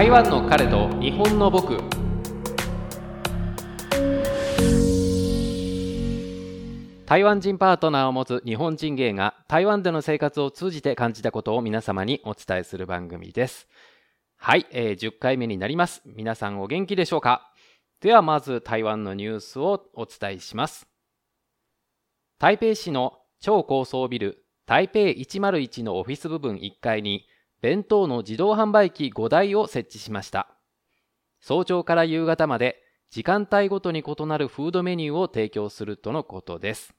台湾の彼と日本の僕。台湾人パートナーを持つ日本人芸が台湾での生活を通じて感じたことを皆様にお伝えする番組です。はい、えー、10回目になります。皆さんお元気でしょうか？ではまず台湾のニュースをお伝えします。台北市の超高層ビル台北101のオフィス部分1階に弁当の自動販売機5台を設置しました。早朝から夕方まで時間帯ごとに異なるフードメニューを提供するとのことです。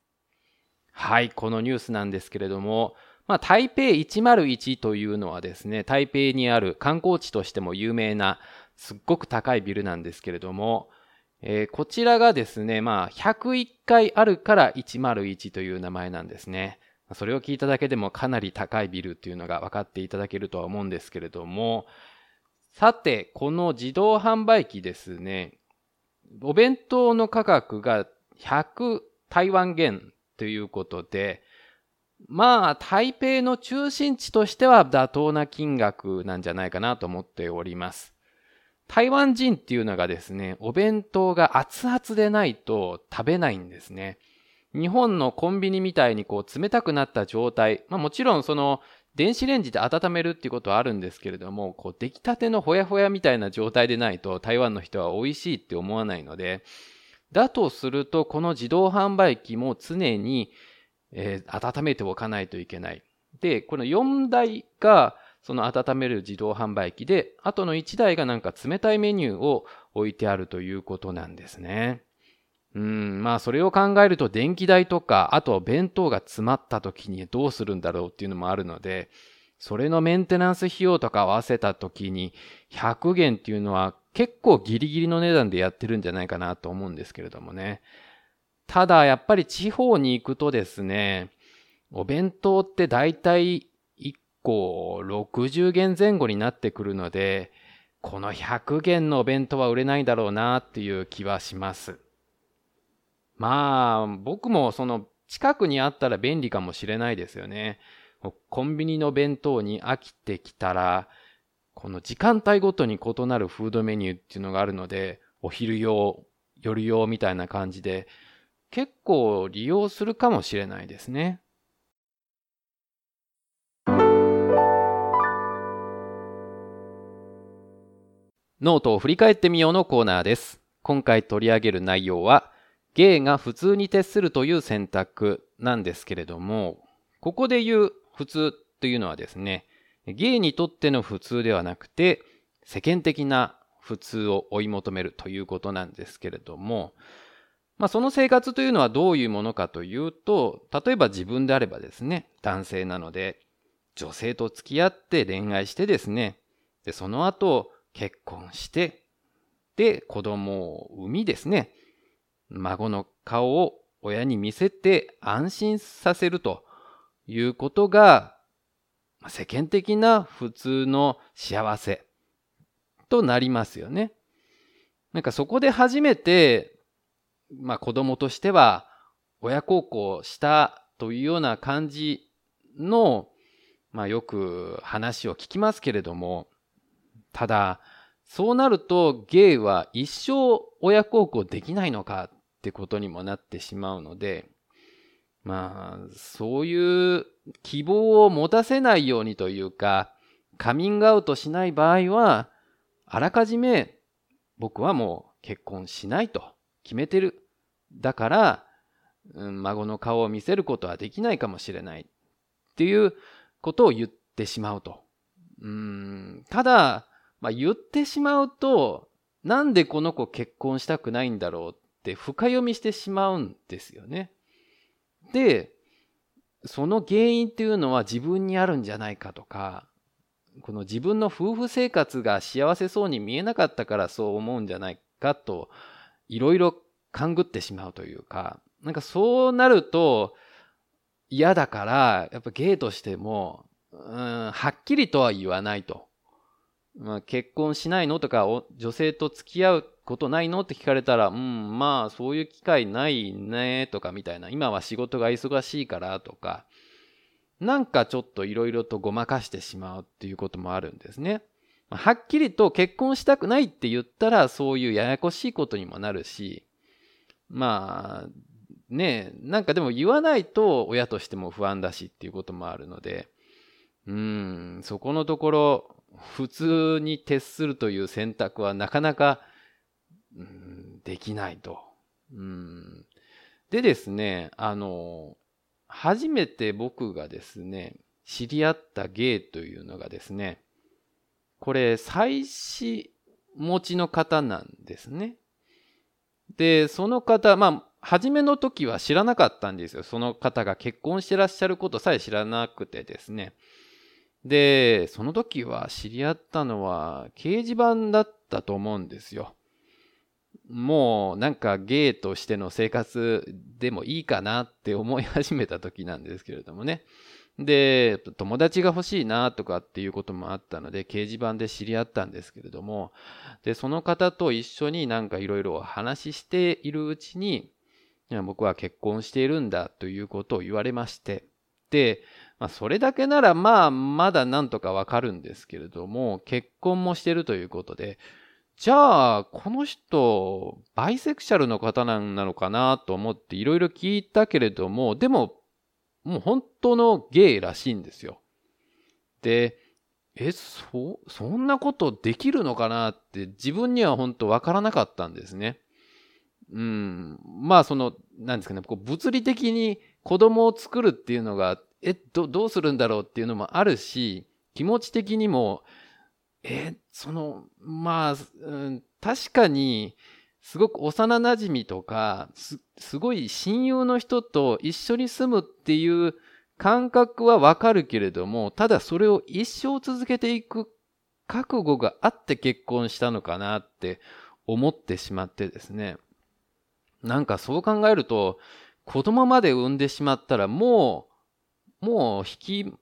はい、このニュースなんですけれども、まあ、台北101というのはですね、台北にある観光地としても有名なすっごく高いビルなんですけれども、えー、こちらがですね、まあ、101階あるから101という名前なんですね。それを聞いただけでもかなり高いビルっていうのが分かっていただけるとは思うんですけれども、さて、この自動販売機ですね、お弁当の価格が100台湾元ということで、まあ、台北の中心地としては妥当な金額なんじゃないかなと思っております。台湾人っていうのがですね、お弁当が熱々でないと食べないんですね。日本のコンビニみたいにこう冷たくなった状態、まあもちろんその電子レンジで温めるっていうことはあるんですけれども、こう出来たてのほやほやみたいな状態でないと台湾の人は美味しいって思わないので、だとするとこの自動販売機も常に、えー、温めておかないといけない。で、この4台がその温める自動販売機で、あとの1台がなんか冷たいメニューを置いてあるということなんですね。うん、まあそれを考えると電気代とか、あと弁当が詰まった時にどうするんだろうっていうのもあるので、それのメンテナンス費用とか合わせた時に100元っていうのは結構ギリギリの値段でやってるんじゃないかなと思うんですけれどもね。ただやっぱり地方に行くとですね、お弁当って大体1個60元前後になってくるので、この100元のお弁当は売れないだろうなっていう気はします。まあ、僕もその近くにあったら便利かもしれないですよね。コンビニの弁当に飽きてきたら、この時間帯ごとに異なるフードメニューっていうのがあるので、お昼用、夜用みたいな感じで、結構利用するかもしれないですね。ノートを振り返ってみようのコーナーです。今回取り上げる内容は、芸が普通に徹するという選択なんですけれども、ここで言う普通というのはですね、芸にとっての普通ではなくて、世間的な普通を追い求めるということなんですけれども、まあ、その生活というのはどういうものかというと、例えば自分であればですね、男性なので、女性と付き合って恋愛してですね、でその後結婚して、で子供を産みですね、孫の顔を親に見せて安心させるということが世間的な普通の幸せとなりますよね。なんかそこで初めて、まあ子供としては親孝行したというような感じの、まあよく話を聞きますけれども、ただ、そうなるとゲイは一生親孝行できないのかってことにもなってしまうので、まあ、そういう希望を持たせないようにというか、カミングアウトしない場合は、あらかじめ僕はもう結婚しないと決めてる。だから、うん、孫の顔を見せることはできないかもしれないっていうことを言ってしまうと。うん、ただ、まあ、言ってしまうと、なんでこの子結婚したくないんだろうって深読みしてしまうんですよね。で、その原因っていうのは自分にあるんじゃないかとか、この自分の夫婦生活が幸せそうに見えなかったからそう思うんじゃないかと、いろいろ勘ぐってしまうというか、なんかそうなると嫌だから、やっぱゲイとしても、うん、はっきりとは言わないと。まあ、結婚しないのとか、女性と付き合うことないの？って聞かれたら、うん、まあ、そういう機会ないね、とかみたいな。今は仕事が忙しいからとか、なんかちょっといろいろとごまかしてしまうっていうこともあるんですね。はっきりと結婚したくないって言ったら、そういうややこしいことにもなるし、まあ、ねなんかでも言わないと親としても不安だしっていうこともあるので、うん、そこのところ、普通に徹するという選択はなかなか、うん、できないと。うん、でですね、あの、初めて僕がですね、知り合った芸というのがですね、これ、妻子持ちの方なんですね。で、その方、まあ、初めの時は知らなかったんですよ。その方が結婚してらっしゃることさえ知らなくてですね。で、その時は知り合ったのは掲示板だったと思うんですよ。もうなんかゲイとしての生活でもいいかなって思い始めた時なんですけれどもね。で、友達が欲しいなとかっていうこともあったので、掲示板で知り合ったんですけれども、で、その方と一緒になんかいろいろ話しているうちに、僕は結婚しているんだということを言われまして、で、まあ、それだけならまあ、まだなんとかわかるんですけれども、結婚もしてるということで、じゃあ、この人、バイセクシャルの方なのかなと思っていろいろ聞いたけれども、でも、もう本当のゲイらしいんですよ。で、え、そ、そんなことできるのかなって自分には本当わからなかったんですね。うん。まあ、その、なんですかね、こう物理的に子供を作るっていうのが、え、ど、どうするんだろうっていうのもあるし、気持ち的にも、え、その、まあ、うん、確かに、すごく幼馴染とかす、すごい親友の人と一緒に住むっていう感覚はわかるけれども、ただそれを一生続けていく覚悟があって結婚したのかなって思ってしまってですね。なんかそう考えると、子供まで産んでしまったらもう、もう引き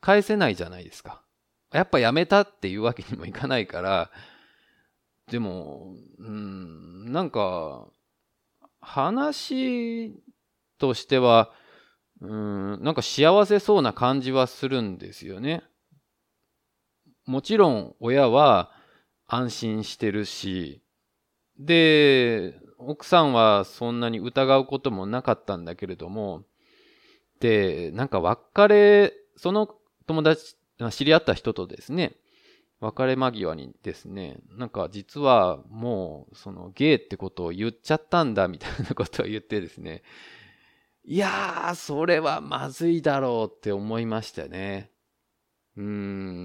返せないじゃないですか。やっぱやめたっていうわけにもいかないから、でも、うん、なんか、話としては、うん、なんか幸せそうな感じはするんですよね。もちろん親は安心してるし、で、奥さんはそんなに疑うこともなかったんだけれども、で、なんか別れ、その友達、知り合った人とですね、別れ間際にですね、なんか実はもうそのゲイってことを言っちゃったんだみたいなことを言ってですね、いやー、それはまずいだろうって思いましたね。うー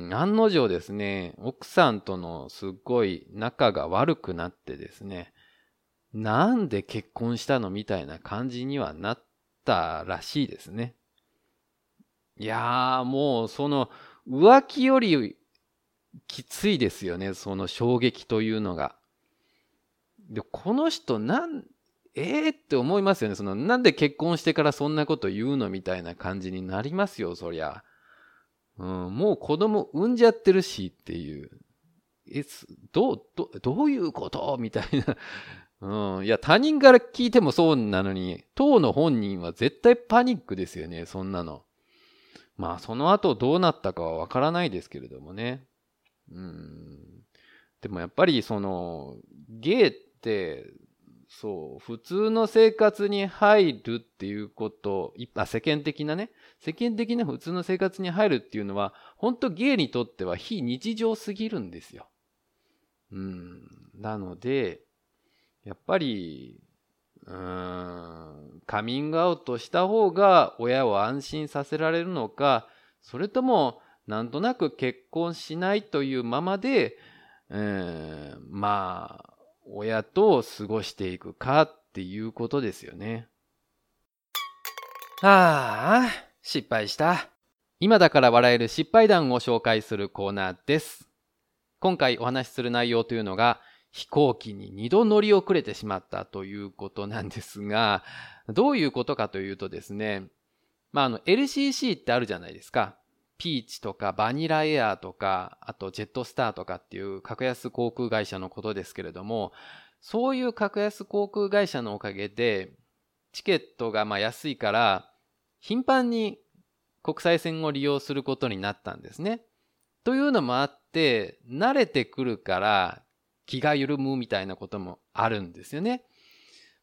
ん、案の定ですね、奥さんとのすっごい仲が悪くなってですね、なんで結婚したのみたいな感じにはなったらしいですね。いやー、もうその浮気よりきついですよね、その衝撃というのが。で、この人なん、ええー、って思いますよね。その、なんで結婚してからそんなこと言うのみたいな感じになりますよ、そりゃ。うん、もう子供産んじゃってるしっていう。え、どう、どどういうことみたいな。うん。いや、他人から聞いてもそうなのに、当の本人は絶対パニックですよね、そんなの。まあ、その後どうなったかはわからないですけれどもね。うん。でもやっぱりその、ゲイって、そう、普通の生活に入るっていうこと、あ世間的なね、世間的な普通の生活に入るっていうのは、本当ゲイにとっては非日常すぎるんですよ。うん。なので、やっぱり、うん、カミングアウトした方が親を安心させられるのか、それともなんとなく結婚しないというままで、えー、まあ、親と過ごしていくかっていうことですよね。ああ、失敗した。今だから笑える失敗談を紹介するコーナーです。今回お話しする内容というのが、飛行機に2度乗り遅れてしまったということなんですが、どういうことかというとですね、まあ、あの、LCC ってあるじゃないですか。ピーチとかバニラエアーとか、あとジェットスターとかっていう格安航空会社のことですけれども、そういう格安航空会社のおかげで、チケットがまあ安いから、頻繁に国際線を利用することになったんですね。というのもあって、慣れてくるから気が緩むみたいなこともあるんですよね。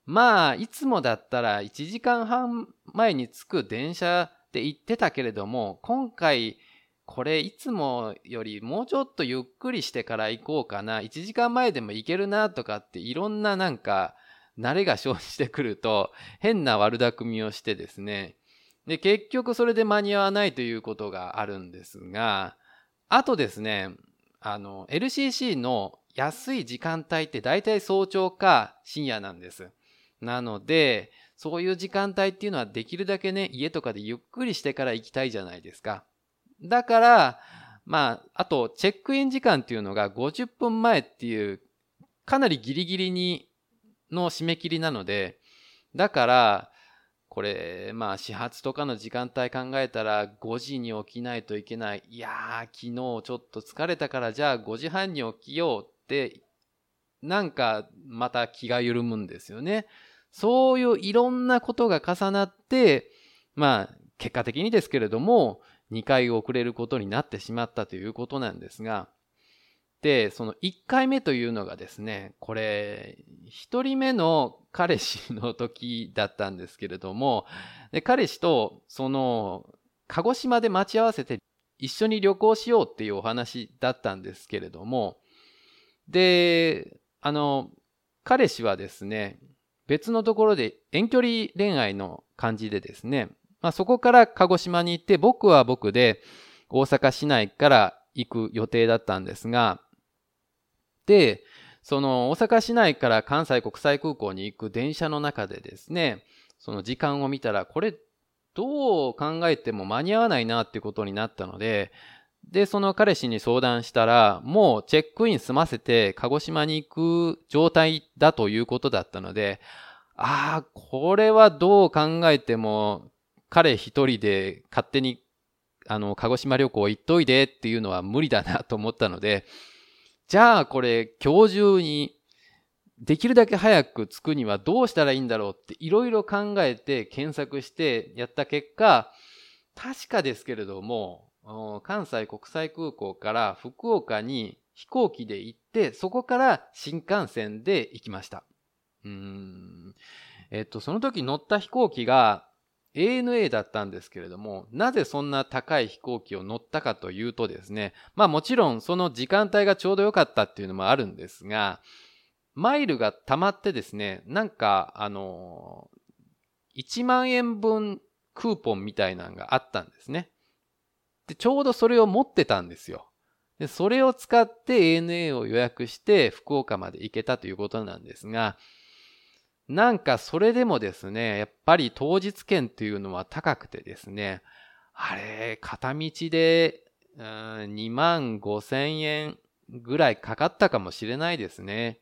まあ、いつもだったら1時間半前に着く電車で行ってたけれども、今回、これいつもよりもうちょっとゆっくりしてから行こうかな、1時間前でも行けるなとかっていろんななんか慣れが生じてくると変な悪巧みをしてですね、で、結局それで間に合わないということがあるんですが、あとですね、あの、LCC の安い時間帯って大体早朝か深夜なんです。なので、そういう時間帯っていうのはできるだけね、家とかでゆっくりしてから行きたいじゃないですか。だから、まあ、あと、チェックイン時間っていうのが50分前っていう、かなりギリギリに、の締め切りなので、だから、これ、まあ、始発とかの時間帯考えたら、5時に起きないといけない。いやー、昨日ちょっと疲れたから、じゃあ5時半に起きよう、なんか、また気が緩むんですよね。そういういろんなことが重なって、まあ、結果的にですけれども、2回遅れることになってしまったということなんですが、で、その1回目というのがですね、これ、1人目の彼氏の時だったんですけれども、で彼氏と、その、鹿児島で待ち合わせて一緒に旅行しようっていうお話だったんですけれども、で、あの、彼氏はですね、別のところで遠距離恋愛の感じでですね、まあ、そこから鹿児島に行って、僕は僕で大阪市内から行く予定だったんですが、で、その大阪市内から関西国際空港に行く電車の中でですね、その時間を見たら、これどう考えても間に合わないなってことになったので、で、その彼氏に相談したら、もうチェックイン済ませて鹿児島に行く状態だということだったので、ああ、これはどう考えても彼一人で勝手にあの、鹿児島旅行行っといでっていうのは無理だなと思ったので、じゃあこれ今日中にできるだけ早く着くにはどうしたらいいんだろうっていろいろ考えて検索してやった結果、確かですけれども、関西国際空港から福岡に飛行機で行って、そこから新幹線で行きました。うん。えっと、その時乗った飛行機が ANA だったんですけれども、なぜそんな高い飛行機を乗ったかというとですね、まあもちろんその時間帯がちょうど良かったっていうのもあるんですが、マイルが溜まってですね、なんか、あの、1万円分クーポンみたいなのがあったんですね。で、ちょうどそれを持ってたんですよ。で、それを使って ANA を予約して福岡まで行けたということなんですが、なんかそれでもですね、やっぱり当日券っていうのは高くてですね、あれ、片道で、うん、2万5千円ぐらいかかったかもしれないですね。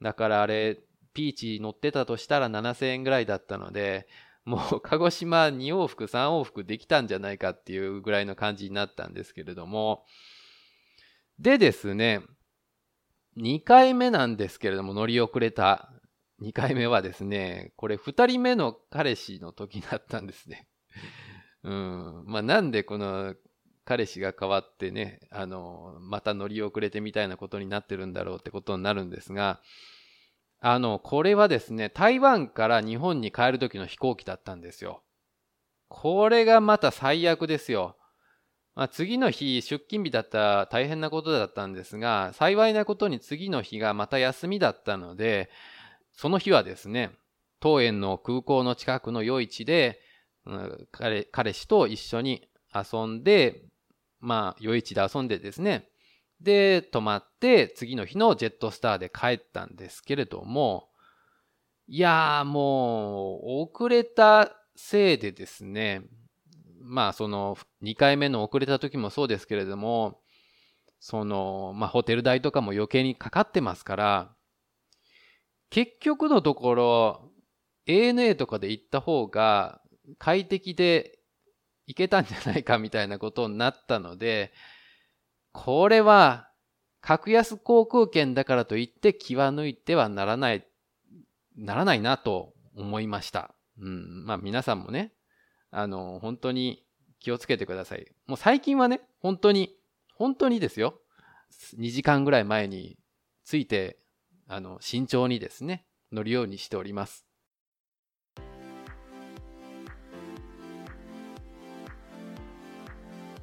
だからあれ、ピーチ乗ってたとしたら7000円ぐらいだったので、もう鹿児島2往復3往復できたんじゃないかっていうぐらいの感じになったんですけれども、でですね、2回目なんですけれども乗り遅れた2回目はですね、これ2人目の彼氏の時だったんですね。うん。まあなんでこの彼氏が変わってね、あの、また乗り遅れてみたいなことになってるんだろうってことになるんですが、あの、これはですね、台湾から日本に帰る時の飛行機だったんですよ。これがまた最悪ですよ。まあ、次の日、出勤日だったら大変なことだったんですが、幸いなことに次の日がまた休みだったので、その日はですね、当園の空港の近くの夜市で、うん、彼彼氏と一緒に遊んで、まあ、夜市で遊んでですね、で、泊まって、次の日のジェットスターで帰ったんですけれども、いやーもう、遅れたせいでですね、まあその2回目の遅れた時もそうですけれども、その、まあホテル代とかも余計にかかってますから、結局のところ、ANA とかで行った方が快適で行けたんじゃないかみたいなことになったので、これは、格安航空券だからといって気は抜いてはならない、ならないなと思いました。うん。まあ皆さんもね、あの、本当に気をつけてください。もう最近はね、本当に本当にですよ、2時間ぐらい前について、あの、慎重にですね、乗るようにしております。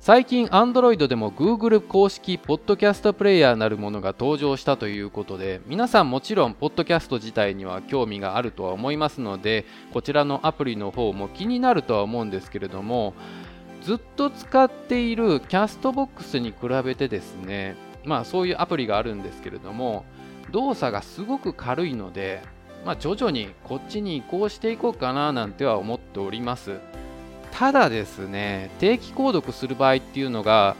最近 Android でも Google 公式ポッドキャストプレイヤーなるものが登場したということで皆さんもちろんポッドキャスト自体には興味があるとは思いますのでこちらのアプリの方も気になるとは思うんですけれどもずっと使っているキャストボックスに比べてですねまあそういうアプリがあるんですけれども動作がすごく軽いのでまあ、徐々にこっちに移行していこうかななんては思っております。ただですね、定期購読する場合っていうのが、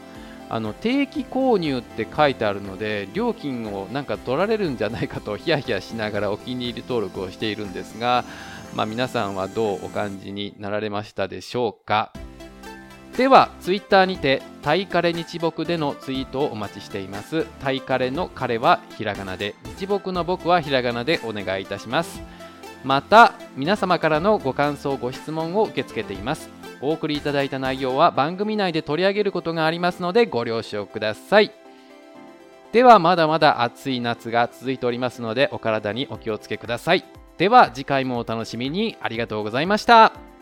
あの定期購入って書いてあるので、料金をなんか取られるんじゃないかとヒヤヒヤしながらお気に入り登録をしているんですが、まあ、皆さんはどうお感じになられましたでしょうか。では、ツイッターにて、タイカレ日木でのツイートをお待ちしています。タイカレの彼はひらがなで、日木の僕はひらがなでお願いいたします。また、皆様からのご感想、ご質問を受け付けています。お送りいただいた内容は番組内で取り上げることがありますのでご了承ください。ではまだまだ暑い夏が続いておりますのでお体にお気をつけください。では次回もお楽しみに。ありがとうございました。